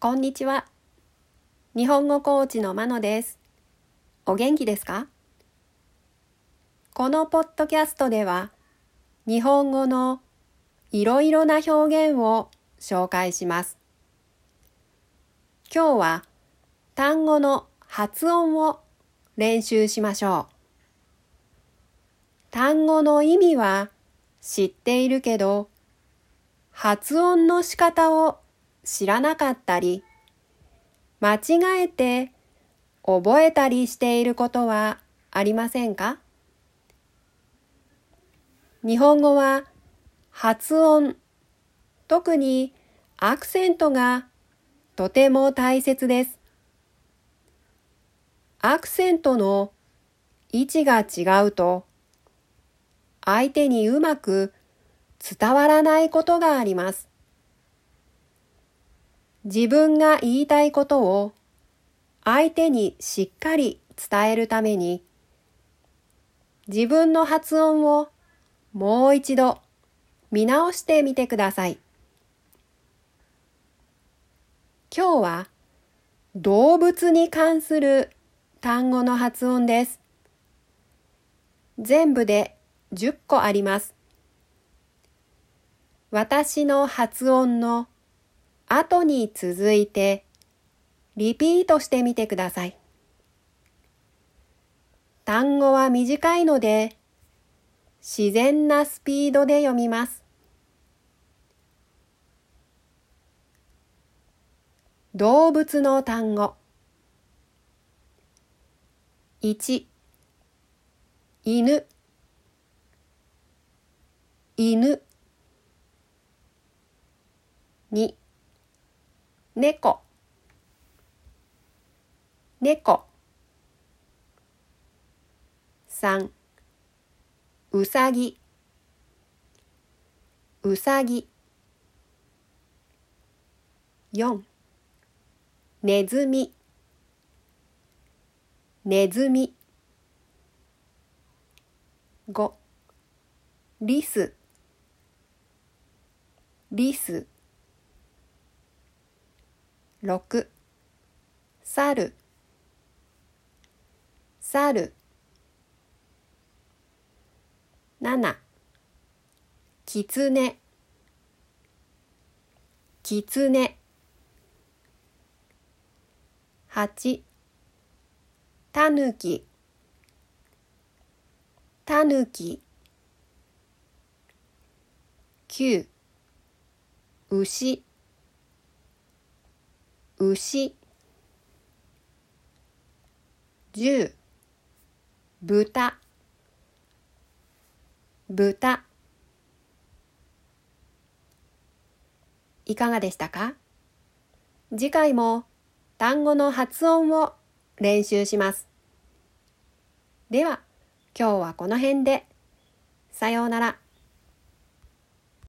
こんにちは。日本語コーチのまのです。お元気ですか？このポッドキャストでは、日本語のいろいろな表現を紹介します。今日は単語の発音を練習しましょう。単語の意味は知っているけど、発音の仕方を知らなかったり、間違えて覚えたりしていることはありませんか？日本語は発音、特にアクセントがとても大切です。アクセントの位置が違うと相手にうまく伝わらないことがあります。自分が言いたいことを相手にしっかり伝えるために自分の発音をもう一度見直してみてください。今日は動物に関する単語の発音です。全部で10個あります。私の発音の後に続いてリピートしてみてください。単語は短いので自然なスピードで読みます。動物の単語。1犬。犬。2猫。猫。3うさぎうさぎ4ねずみねずみ5リス。リス。6猿。猿。7きつねきつね8たぬきたぬき9牛。牛十豚豚いかがでしたか？次回も単語の発音を練習します。では、今日はこの辺で。さようなら。